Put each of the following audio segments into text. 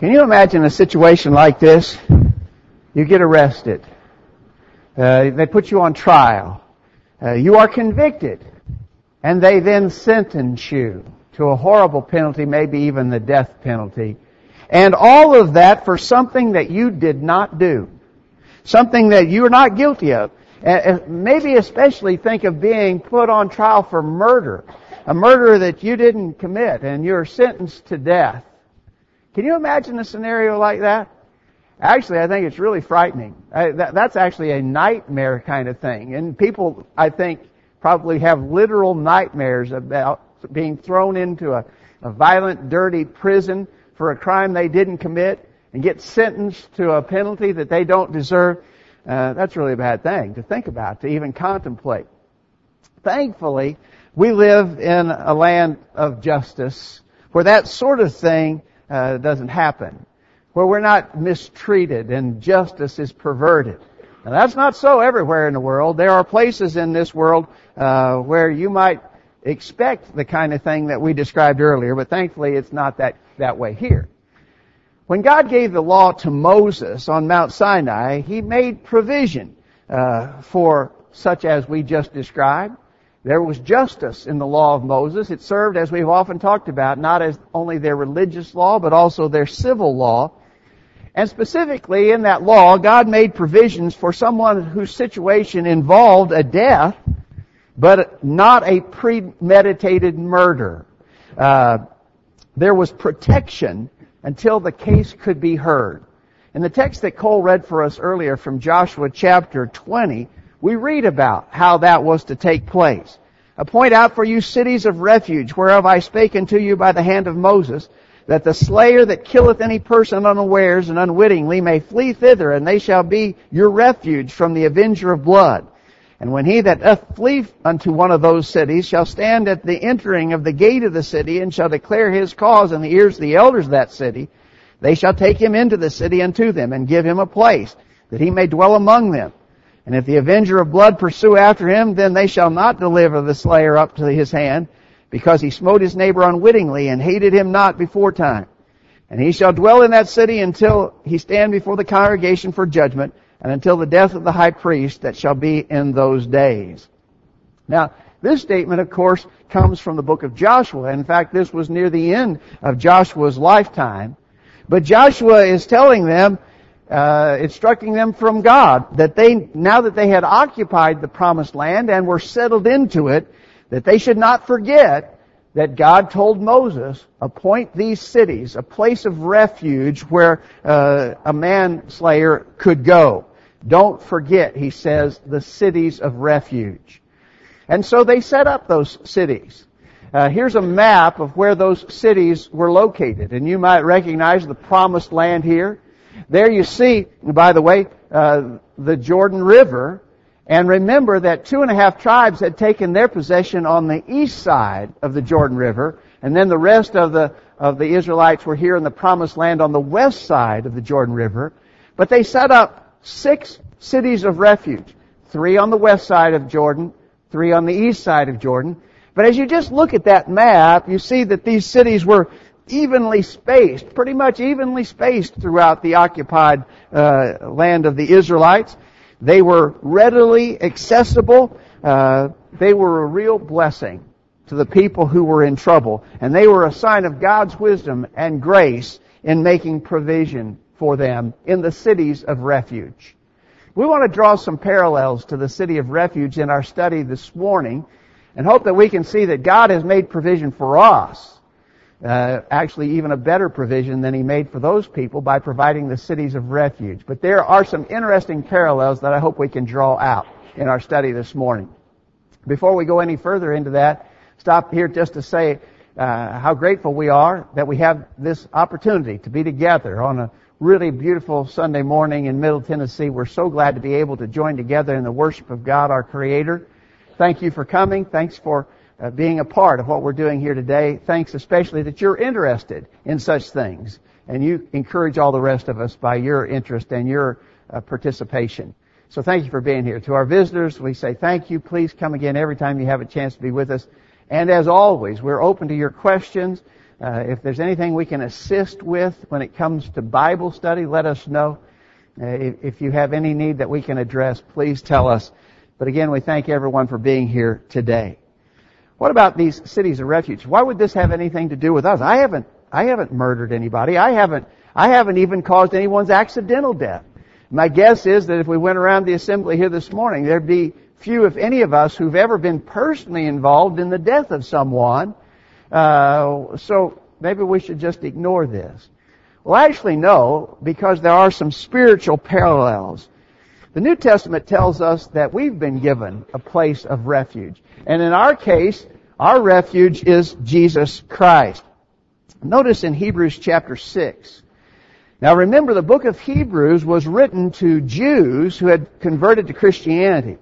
Can you imagine a situation like this? You get arrested. Uh, they put you on trial. Uh, you are convicted. And they then sentence you to a horrible penalty, maybe even the death penalty. And all of that for something that you did not do. Something that you are not guilty of. And maybe especially think of being put on trial for murder. A murder that you didn't commit and you're sentenced to death. Can you imagine a scenario like that? Actually, I think it's really frightening. I, that, that's actually a nightmare kind of thing. And people, I think, probably have literal nightmares about being thrown into a, a violent, dirty prison for a crime they didn't commit and get sentenced to a penalty that they don't deserve. Uh, that's really a bad thing to think about, to even contemplate. Thankfully, we live in a land of justice where that sort of thing uh, doesn't happen, where we're not mistreated and justice is perverted. Now that's not so everywhere in the world. There are places in this world uh, where you might expect the kind of thing that we described earlier, but thankfully it's not that, that way here. When God gave the law to Moses on Mount Sinai, He made provision uh, for such as we just described. There was justice in the law of Moses. It served, as we've often talked about, not as only their religious law, but also their civil law. And specifically in that law, God made provisions for someone whose situation involved a death, but not a premeditated murder. Uh, there was protection until the case could be heard. In the text that Cole read for us earlier from Joshua chapter 20, we read about how that was to take place. I point out for you cities of refuge, whereof I spake unto you by the hand of Moses, that the slayer that killeth any person unawares and unwittingly may flee thither, and they shall be your refuge from the avenger of blood. And when he that doth flee unto one of those cities shall stand at the entering of the gate of the city, and shall declare his cause in the ears of the elders of that city, they shall take him into the city unto them, and give him a place, that he may dwell among them. And if the avenger of blood pursue after him, then they shall not deliver the slayer up to his hand, because he smote his neighbor unwittingly and hated him not before time. And he shall dwell in that city until he stand before the congregation for judgment, and until the death of the high priest that shall be in those days. Now, this statement, of course, comes from the book of Joshua. In fact, this was near the end of Joshua's lifetime. But Joshua is telling them, uh, instructing them from God that they, now that they had occupied the promised land and were settled into it, that they should not forget that God told Moses, appoint these cities, a place of refuge where uh, a manslayer could go. Don't forget, he says, the cities of refuge. And so they set up those cities. Uh, here's a map of where those cities were located, and you might recognize the promised land here. There you see, by the way, uh, the Jordan River. And remember that two and a half tribes had taken their possession on the east side of the Jordan River, and then the rest of the of the Israelites were here in the promised land on the west side of the Jordan River. But they set up six cities of refuge. Three on the west side of Jordan, three on the east side of Jordan. But as you just look at that map, you see that these cities were evenly spaced, pretty much evenly spaced throughout the occupied uh, land of the Israelites. They were readily accessible. Uh, they were a real blessing to the people who were in trouble, and they were a sign of God's wisdom and grace in making provision for them in the cities of refuge. We want to draw some parallels to the city of refuge in our study this morning and hope that we can see that God has made provision for us uh, actually even a better provision than he made for those people by providing the cities of refuge. But there are some interesting parallels that I hope we can draw out in our study this morning. Before we go any further into that, stop here just to say uh, how grateful we are that we have this opportunity to be together on a really beautiful Sunday morning in Middle Tennessee. We're so glad to be able to join together in the worship of God, our Creator. Thank you for coming. Thanks for uh, being a part of what we're doing here today. Thanks especially that you're interested in such things. And you encourage all the rest of us by your interest and your uh, participation. So thank you for being here. To our visitors, we say thank you. Please come again every time you have a chance to be with us. And as always, we're open to your questions. Uh, if there's anything we can assist with when it comes to Bible study, let us know. Uh, if, if you have any need that we can address, please tell us. But again, we thank everyone for being here today. What about these cities of refuge? Why would this have anything to do with us? I haven't, I haven't murdered anybody. I haven't, I haven't even caused anyone's accidental death. My guess is that if we went around the assembly here this morning, there'd be few, if any of us, who've ever been personally involved in the death of someone. Uh, so maybe we should just ignore this. Well, actually, no, because there are some spiritual parallels. The New Testament tells us that we've been given a place of refuge. And in our case, our refuge is Jesus Christ. Notice in Hebrews chapter 6. Now remember the book of Hebrews was written to Jews who had converted to Christianity.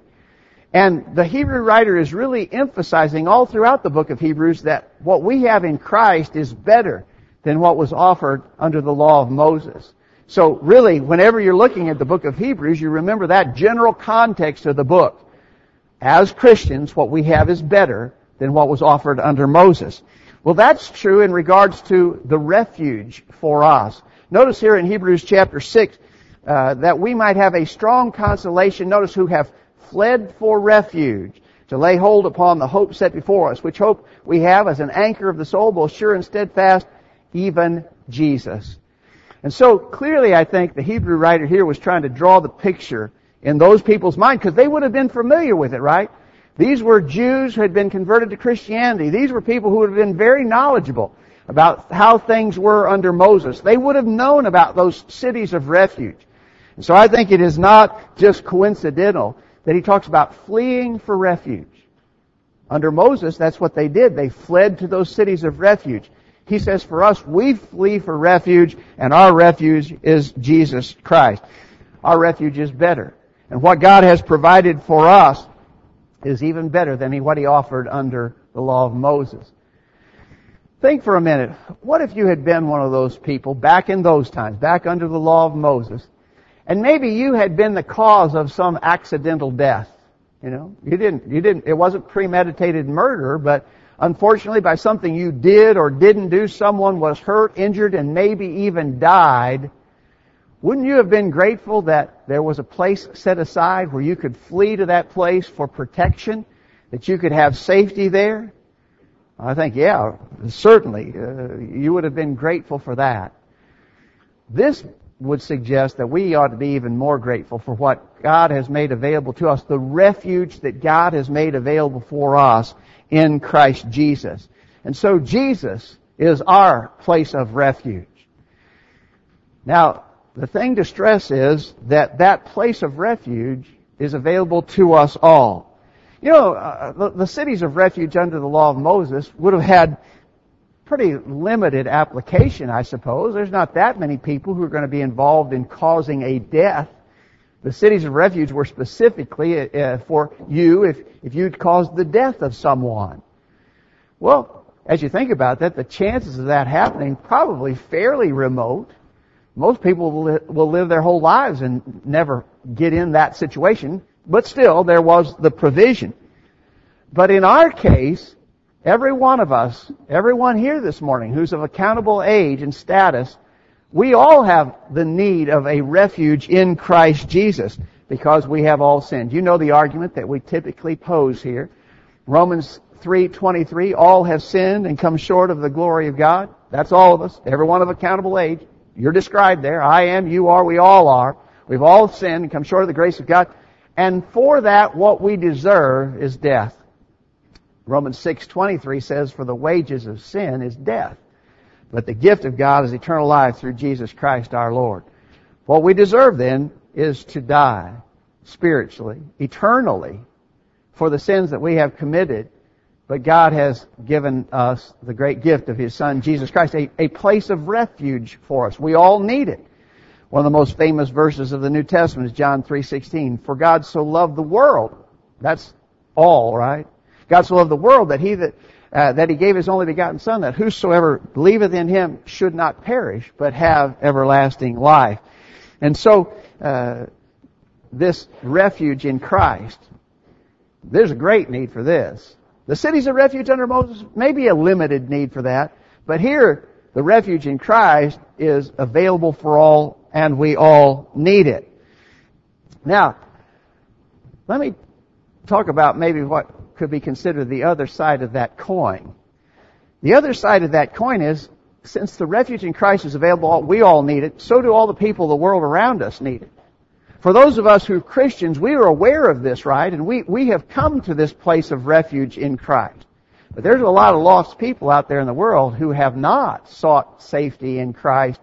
And the Hebrew writer is really emphasizing all throughout the book of Hebrews that what we have in Christ is better than what was offered under the law of Moses. So really, whenever you're looking at the book of Hebrews, you remember that general context of the book. As Christians, what we have is better than what was offered under Moses. Well, that's true in regards to the refuge for us. Notice here in Hebrews chapter 6 uh, that we might have a strong consolation. Notice who have fled for refuge, to lay hold upon the hope set before us, which hope we have as an anchor of the soul, both sure and steadfast, even Jesus. And so clearly I think the Hebrew writer here was trying to draw the picture in those people's mind, because they would have been familiar with it, right? These were Jews who had been converted to Christianity. These were people who would have been very knowledgeable about how things were under Moses. They would have known about those cities of refuge. And so I think it is not just coincidental that he talks about fleeing for refuge. Under Moses, that's what they did. They fled to those cities of refuge. He says for us, we flee for refuge, and our refuge is Jesus Christ. Our refuge is better. And what God has provided for us is even better than what He offered under the law of Moses. Think for a minute. What if you had been one of those people back in those times, back under the law of Moses, and maybe you had been the cause of some accidental death. You know, you didn't, you didn't, it wasn't premeditated murder, but unfortunately by something you did or didn't do, someone was hurt, injured, and maybe even died. Wouldn't you have been grateful that there was a place set aside where you could flee to that place for protection? That you could have safety there? I think, yeah, certainly, uh, you would have been grateful for that. This would suggest that we ought to be even more grateful for what God has made available to us, the refuge that God has made available for us in Christ Jesus. And so Jesus is our place of refuge. Now, the thing to stress is that that place of refuge is available to us all. You know, uh, the, the cities of refuge under the law of Moses would have had pretty limited application, I suppose. There's not that many people who are going to be involved in causing a death. The cities of refuge were specifically uh, for you if, if you'd caused the death of someone. Well, as you think about that, the chances of that happening probably fairly remote. Most people will, will live their whole lives and never get in that situation, but still there was the provision. But in our case, Every one of us, everyone here this morning who's of accountable age and status, we all have the need of a refuge in Christ Jesus because we have all sinned. You know the argument that we typically pose here. Romans 3:23 all have sinned and come short of the glory of God. That's all of us, everyone of accountable age. You're described there. I am, you are, we all are. We've all sinned and come short of the grace of God. And for that what we deserve is death. Romans 6:23 says for the wages of sin is death, but the gift of God is eternal life through Jesus Christ our Lord. What we deserve then is to die spiritually, eternally for the sins that we have committed, but God has given us the great gift of His Son, Jesus Christ, a, a place of refuge for us. We all need it. One of the most famous verses of the New Testament is John 3:16. For God so loved the world. That's all, right? God so loved the world that he that uh, that he gave his only begotten son that whosoever believeth in him should not perish but have everlasting life. And so uh, this refuge in Christ, there's a great need for this. The cities of refuge under Moses may be a limited need for that, But here, the refuge in Christ is available for all and we all need it. Now, let me talk about maybe what could be considered the other side of that coin. The other side of that coin is, since the refuge in Christ is available, we all need it, so do all the people the world around us need it. For those of us who are Christians, we are aware of this, right? And we, we have come to this place of refuge in Christ. But there's a lot of lost people out there in the world who have not sought safety in Christ.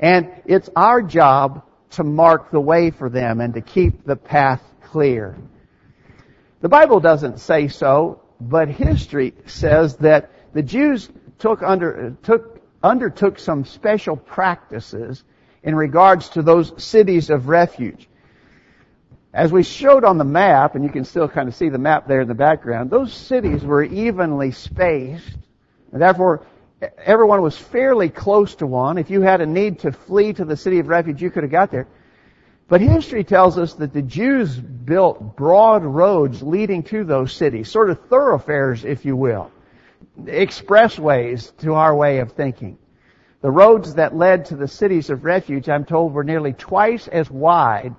And it's our job to mark the way for them and to keep the path clear. The Bible doesn't say so, but history says that the Jews took under, took, undertook some special practices in regards to those cities of refuge. As we showed on the map, and you can still kind of see the map there in the background, those cities were evenly spaced. And therefore, everyone was fairly close to one. If you had a need to flee to the city of refuge, you could have got there. But history tells us that the Jews built broad roads leading to those cities, sort of thoroughfares, if you will. Expressways to our way of thinking. The roads that led to the cities of refuge, I'm told, were nearly twice as wide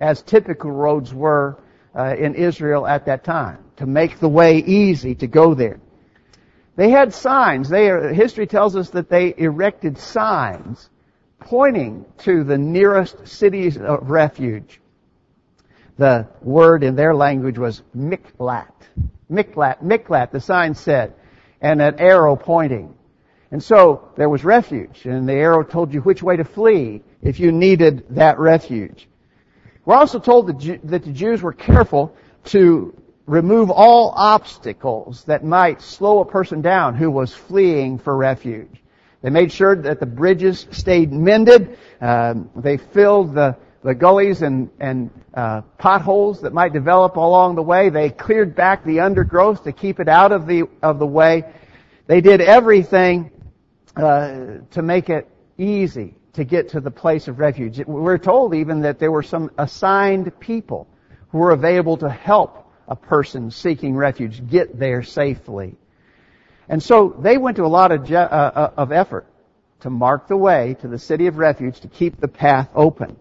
as typical roads were uh, in Israel at that time to make the way easy to go there. They had signs. They, history tells us that they erected signs pointing to the nearest cities of refuge. The word in their language was Miklat. Miklat, Miklat, the sign said, and an arrow pointing. And so there was refuge, and the arrow told you which way to flee if you needed that refuge. We're also told that the Jews were careful to remove all obstacles that might slow a person down who was fleeing for refuge. They made sure that the bridges stayed mended. Um, they filled the, the gullies and, and uh, potholes that might develop along the way. They cleared back the undergrowth to keep it out of the of the way. They did everything uh, to make it easy to get to the place of refuge. We're told even that there were some assigned people who were available to help a person seeking refuge get there safely. And so they went to a lot of, uh, uh, of effort to mark the way to the city of refuge to keep the path open.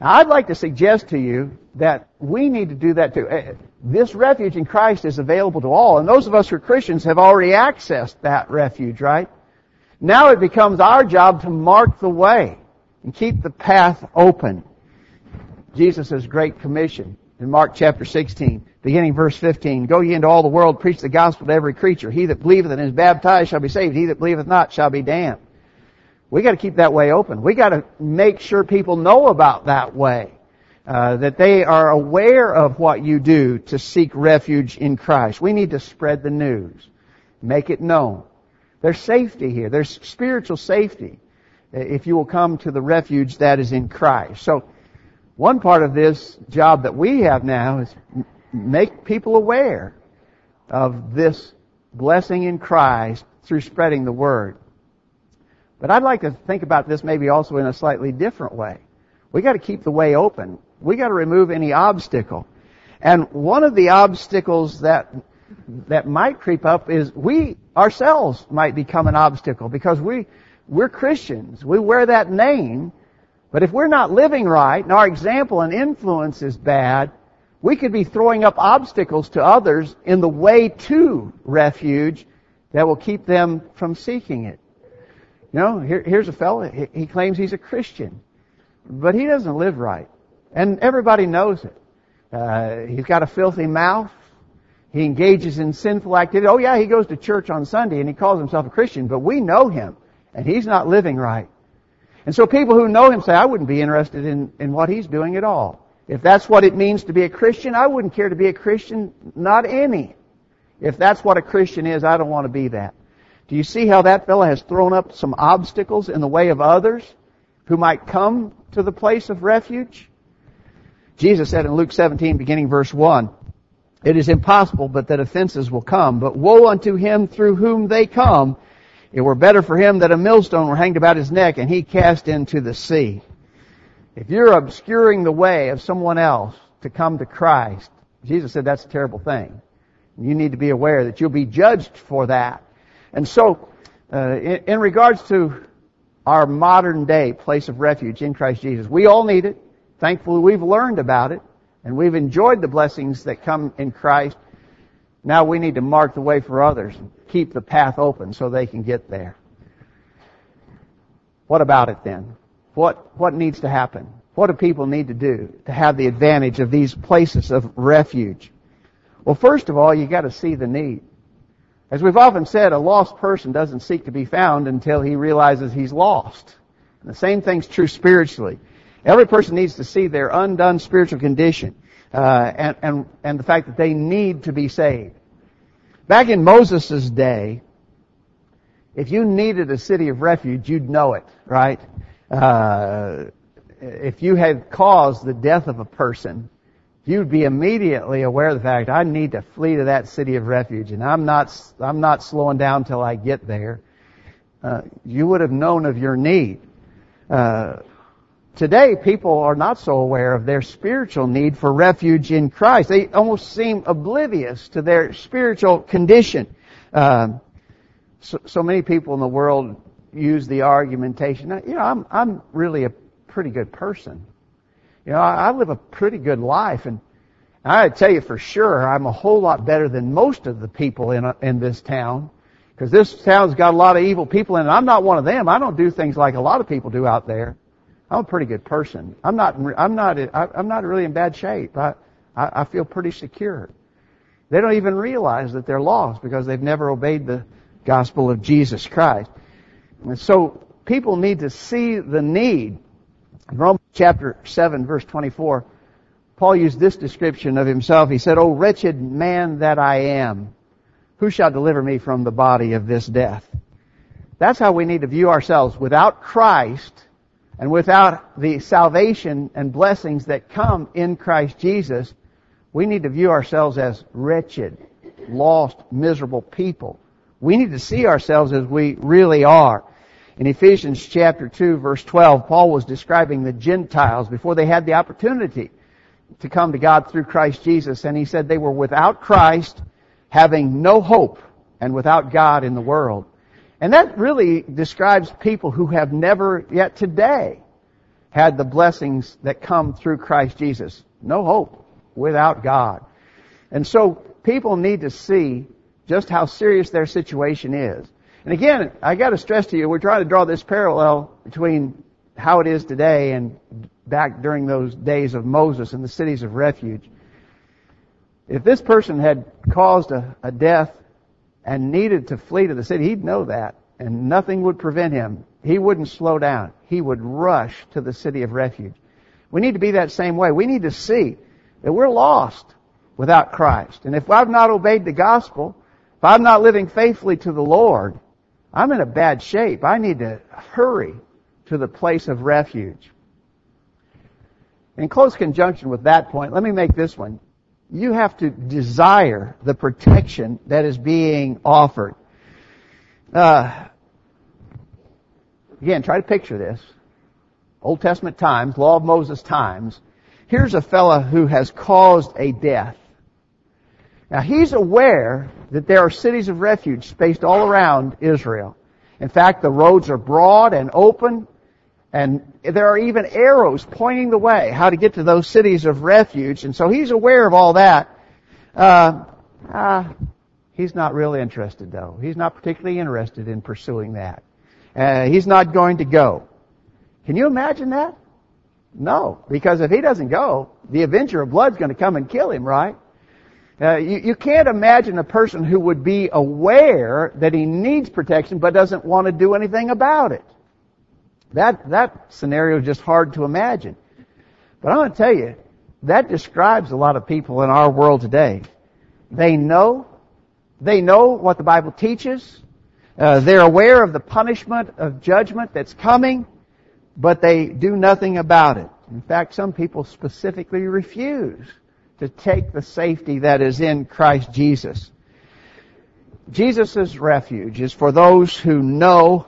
Now, I'd like to suggest to you that we need to do that too. Uh, this refuge in Christ is available to all, and those of us who are Christians have already accessed that refuge, right? Now it becomes our job to mark the way and keep the path open. Jesus' great commission in Mark chapter 16, beginning verse 15. Go ye into all the world, preach the gospel to every creature. He that believeth and is baptized shall be saved. He that believeth not shall be damned. We got to keep that way open. We got to make sure people know about that way. Uh, that they are aware of what you do to seek refuge in Christ. We need to spread the news. Make it known. There's safety here. There's spiritual safety uh, if you will come to the refuge that is in Christ. So, one part of this job that we have now is make people aware of this blessing in Christ through spreading the word. But I'd like to think about this maybe also in a slightly different way. We got to keep the way open. We got to remove any obstacle. And one of the obstacles that that might creep up is we ourselves might become an obstacle because we, we're Christians. We wear that name. But if we're not living right and our example and influence is bad, we could be throwing up obstacles to others in the way to refuge that will keep them from seeking it. You know, here, here's a fellow, he, claims he's a Christian, but he doesn't live right. And everybody knows it. Uh, he's got a filthy mouth. He engages in sinful activity. Oh yeah, he goes to church on Sunday and he calls himself a Christian, but we know him and he's not living right. And so people who know him say, I wouldn't be interested in, in what he's doing at all. If that's what it means to be a Christian, I wouldn't care to be a Christian, not any. If that's what a Christian is, I don't want to be that. Do you see how that fellow has thrown up some obstacles in the way of others who might come to the place of refuge? Jesus said in Luke 17, beginning verse 1, it is impossible but that offenses will come, but woe unto him through whom they come. It were better for him that a millstone were hanged about his neck and he cast into the sea. If you're obscuring the way of someone else to come to Christ, Jesus said that's a terrible thing. You need to be aware that you'll be judged for that. And so, Uh, in, in regards to our modern day place of refuge in Christ Jesus, we all need it. Thankfully, we've learned about it, and we've enjoyed the blessings that come in Christ. Now we need to mark the way for others and keep the path open so they can get there. What about it then? What, what needs to happen? What do people need to do to have the advantage of these places of refuge? Well, first of all, you got to see the need. As we've often said, a lost person doesn't seek to be found until he realizes he's lost. And the same thing's true spiritually. Every person needs to see their undone spiritual condition uh, and, and, and the fact that they need to be saved. Back in Moses' day, if you needed a city of refuge, you'd know it, right? Uh, if you had caused the death of a person, you'd be immediately aware of the fact I need to flee to that city of refuge, and I'm not I'm not slowing down till I get there. Uh, you would have known of your need. Uh, today, people are not so aware of their spiritual need for refuge in Christ. They almost seem oblivious to their spiritual condition. Uh, so, so many people in the world use the argumentation. You know, I'm I'm really a pretty good person. You know, I, I live a pretty good life, and I tell you for sure, I'm a whole lot better than most of the people in a, in this town, because this town's got a lot of evil people in it. I'm not one of them. I don't do things like a lot of people do out there. I'm a pretty good person. I'm not. I'm not. I'm not really in bad shape. I, I, feel pretty secure. They don't even realize that they're lost because they've never obeyed the gospel of Jesus Christ. And so people need to see the need in Romans chapter 7 verse 24, Paul used this description of himself. He said, O wretched man that I am, who shall deliver me from the body of this death? That's how we need to view ourselves. Without Christ, and without the salvation and blessings that come in Christ Jesus, we need to view ourselves as wretched, lost, miserable people. We need to see ourselves as we really are. In Ephesians chapter 2 verse 12, Paul was describing the Gentiles before they had the opportunity to come to God through Christ Jesus. And he said they were without Christ, having no hope, and without God in the world. And that really describes people who have never yet today had the blessings that come through Christ Jesus. No hope without God. And so people need to see just how serious their situation is. And again, I got to stress to you, we're trying to draw this parallel between how it is today and back during those days of Moses and the cities of refuge. If this person had caused a, a death and needed to flee to the city, he'd know that, and nothing would prevent him. He wouldn't slow down. He would rush to the city of refuge. We need to be that same way. We need to see that we're lost without Christ. And if I've not obeyed the gospel, if I'm not living faithfully to the Lord, I'm in a bad shape. I need to hurry to the place of refuge. In close conjunction with that point, let me make this one. You have to desire the protection that is being offered. Uh, again, try to picture this. Old Testament times, Law of Moses times. Here's a fellow who has caused a death. Now he's aware that there are cities of refuge spaced all around Israel. In fact, the roads are broad and open, and there are even arrows pointing the way how to get to those cities of refuge. And so he's aware of all that. Uh, uh, he's not really interested, though. He's not particularly interested in pursuing that. Uh, he's not going to go. Can you imagine that? No, because if he doesn't go, the Avenger of Blood's going to come and kill him, right? Uh, you, you can't imagine a person who would be aware that he needs protection but doesn't want to do anything about it. That, that scenario is just hard to imagine. But I'm going to tell you, that describes a lot of people in our world today. They know, they know what the Bible teaches, uh, they're aware of the punishment of judgment that's coming, but they do nothing about it. In fact, some people specifically refuse to take the safety that is in Christ Jesus. Jesus' refuge is for those who know,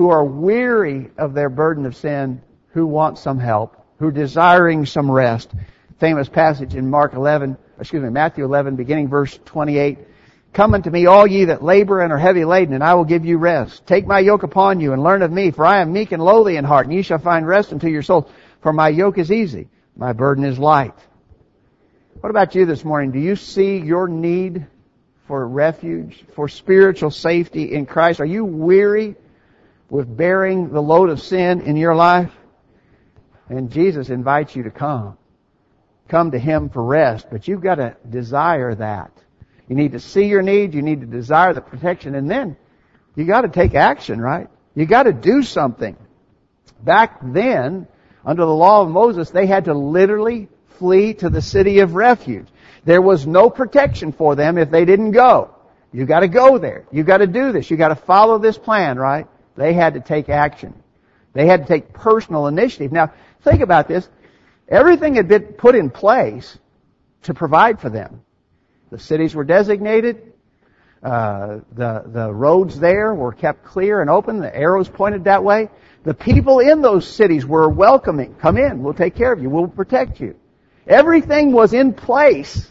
who are weary of their burden of sin, who want some help, who are desiring some rest. Famous passage in Mark 11, excuse me, Matthew 11, beginning verse 28. Come unto me, all ye that labor and are heavy laden, and I will give you rest. Take my yoke upon you and learn of me, for I am meek and lowly in heart, and ye shall find rest unto your souls. For my yoke is easy, my burden is light. What about you this morning? Do you see your need for refuge, for spiritual safety in Christ? Are you weary with bearing the load of sin in your life? And Jesus invites you to come. Come to Him for rest, but you've got to desire that. You need to see your need, you need to desire the protection, and then you got to take action, right? You got to do something. Back then, under the law of Moses, they had to literally flee to the city of refuge. There was no protection for them if they didn't go. You gotta go there. You gotta do this. You gotta follow this plan, right? They had to take action. They had to take personal initiative. Now, think about this. Everything had been put in place to provide for them. The cities were designated. Uh, the the roads there were kept clear and open. The arrows pointed that way. The people in those cities were welcoming. Come in. We'll take care of you. We'll protect you. Everything was in place,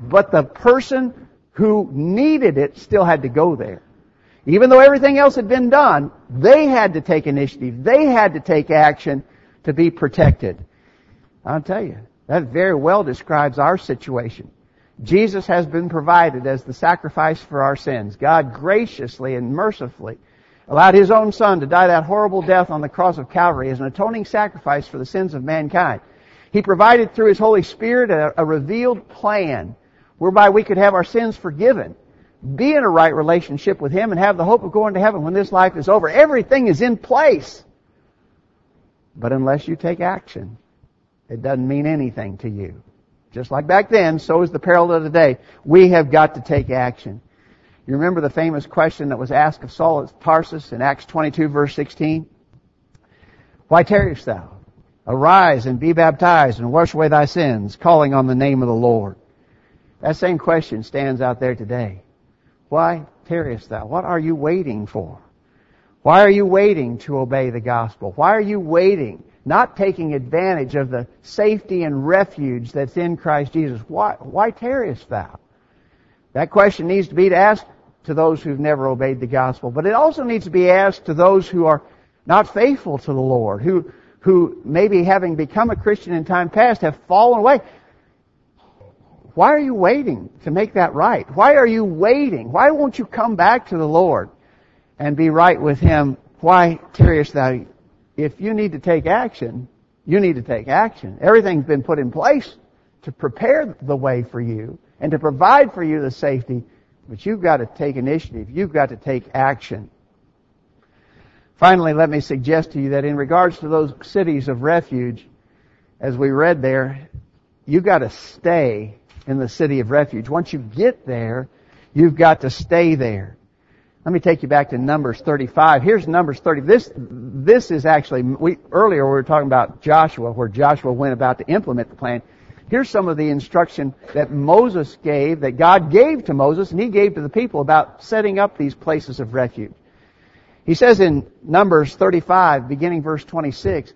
but the person who needed it still had to go there. Even though everything else had been done, they had to take initiative. They had to take action to be protected. I'll tell you, that very well describes our situation. Jesus has been provided as the sacrifice for our sins. God graciously and mercifully allowed His own Son to die that horrible death on the cross of Calvary as an atoning sacrifice for the sins of mankind. He provided through His Holy Spirit a, a revealed plan whereby we could have our sins forgiven, be in a right relationship with Him, and have the hope of going to heaven when this life is over. Everything is in place. But unless you take action, it doesn't mean anything to you. Just like back then, so is the peril of today. We have got to take action. You remember the famous question that was asked of Saul at Tarsus in Acts 22 verse 16? Why tarriest thou? Arise and be baptized and wash away thy sins, calling on the name of the Lord. That same question stands out there today. Why tarriest thou? What are you waiting for? Why are you waiting to obey the gospel? Why are you waiting, not taking advantage of the safety and refuge that's in Christ Jesus? Why, why tarriest thou? That question needs to be asked to those who've never obeyed the gospel, but it also needs to be asked to those who are not faithful to the Lord, who, who maybe having become a Christian in time past have fallen away. Why are you waiting to make that right? Why are you waiting? Why won't you come back to the Lord and be right with Him? Why tarriest thou? If you need to take action, you need to take action. Everything's been put in place to prepare the way for you and to provide for you the safety, but you've got to take initiative. You've got to take action. Finally, let me suggest to you that in regards to those cities of refuge, as we read there, you've got to stay in the city of refuge. Once you get there, you've got to stay there. Let me take you back to Numbers 35. Here's Numbers 30. This, this is actually, we, earlier we were talking about Joshua, where Joshua went about to implement the plan. Here's some of the instruction that Moses gave, that God gave to Moses, and he gave to the people about setting up these places of refuge. He says in Numbers 35, beginning verse 26,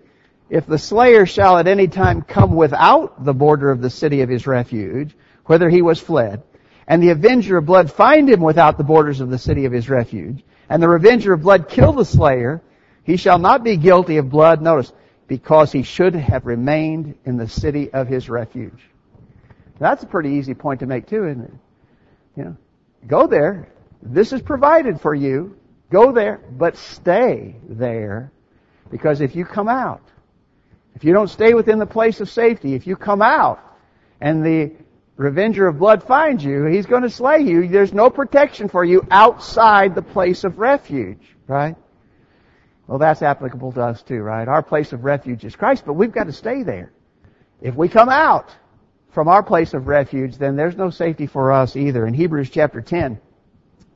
If the slayer shall at any time come without the border of the city of his refuge, whither he was fled, and the avenger of blood find him without the borders of the city of his refuge, and the revenger of blood kill the slayer, he shall not be guilty of blood, notice, because he should have remained in the city of his refuge. That's a pretty easy point to make too, isn't it? You know, go there. This is provided for you. Go there, but stay there. Because if you come out, if you don't stay within the place of safety, if you come out and the revenger of blood finds you, he's going to slay you. There's no protection for you outside the place of refuge, right? Well, that's applicable to us too, right? Our place of refuge is Christ, but we've got to stay there. If we come out from our place of refuge, then there's no safety for us either. In Hebrews chapter 10,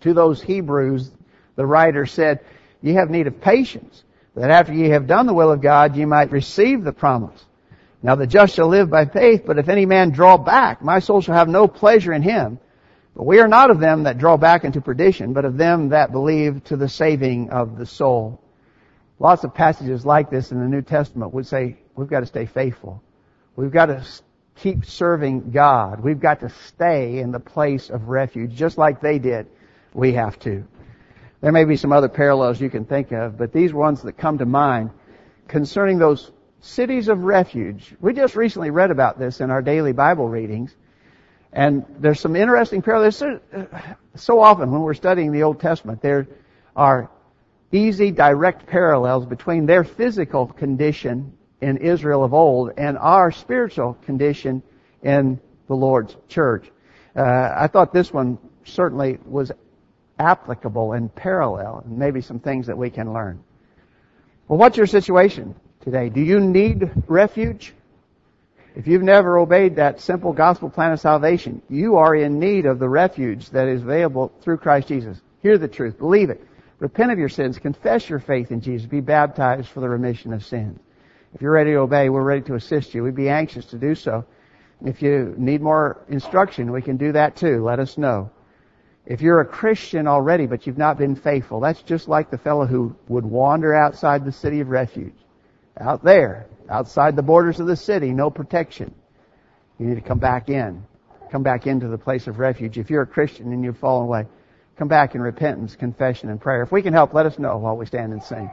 to those Hebrews, the writer said, You have need of patience, that after ye have done the will of God, ye might receive the promise. Now the just shall live by faith, but if any man draw back, my soul shall have no pleasure in him. But we are not of them that draw back into perdition, but of them that believe to the saving of the soul. Lots of passages like this in the New Testament would say we've got to stay faithful. We've got to keep serving God. We've got to stay in the place of refuge, just like they did. We have to. There may be some other parallels you can think of, but these ones that come to mind concerning those cities of refuge. We just recently read about this in our daily Bible readings. And there's some interesting parallels. So often when we're studying the Old Testament, there are easy, direct parallels between their physical condition in Israel of old and our spiritual condition in the Lord's church. Uh, I thought this one certainly was applicable and parallel, and maybe some things that we can learn. Well, what's your situation today? Do you need refuge? If you've never obeyed that simple gospel plan of salvation, you are in need of the refuge that is available through Christ Jesus. Hear the truth, believe it, repent of your sins, confess your faith in Jesus, be baptized for the remission of sins. If you're ready to obey, we're ready to assist you. We'd be anxious to do so. If you need more instruction, we can do that too. Let us know. If you're a Christian already, but you've not been faithful, that's just like the fellow who would wander outside the city of refuge. Out there, outside the borders of the city, no protection. You need to come back in. Come back into the place of refuge. If you're a Christian and you've fallen away, come back in repentance, confession, and prayer. If we can help, let us know while we stand and sing.